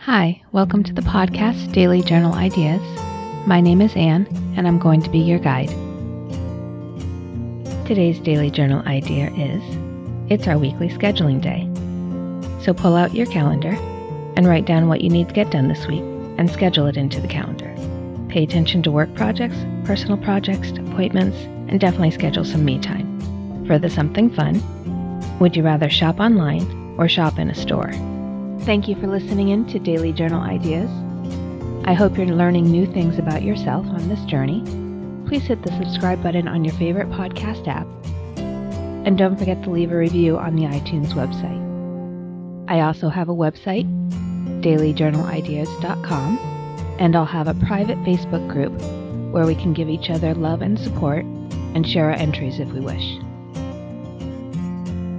Hi, welcome to the podcast Daily Journal Ideas. My name is Anne, and I'm going to be your guide. Today's Daily Journal idea is it's our weekly scheduling day. So pull out your calendar and write down what you need to get done this week and schedule it into the calendar. Pay attention to work projects, personal projects, appointments, and definitely schedule some me time. For the something fun, would you rather shop online or shop in a store? Thank you for listening in to Daily Journal Ideas. I hope you're learning new things about yourself on this journey. Please hit the subscribe button on your favorite podcast app. And don't forget to leave a review on the iTunes website. I also have a website, dailyjournalideas.com, and I'll have a private Facebook group where we can give each other love and support and share our entries if we wish.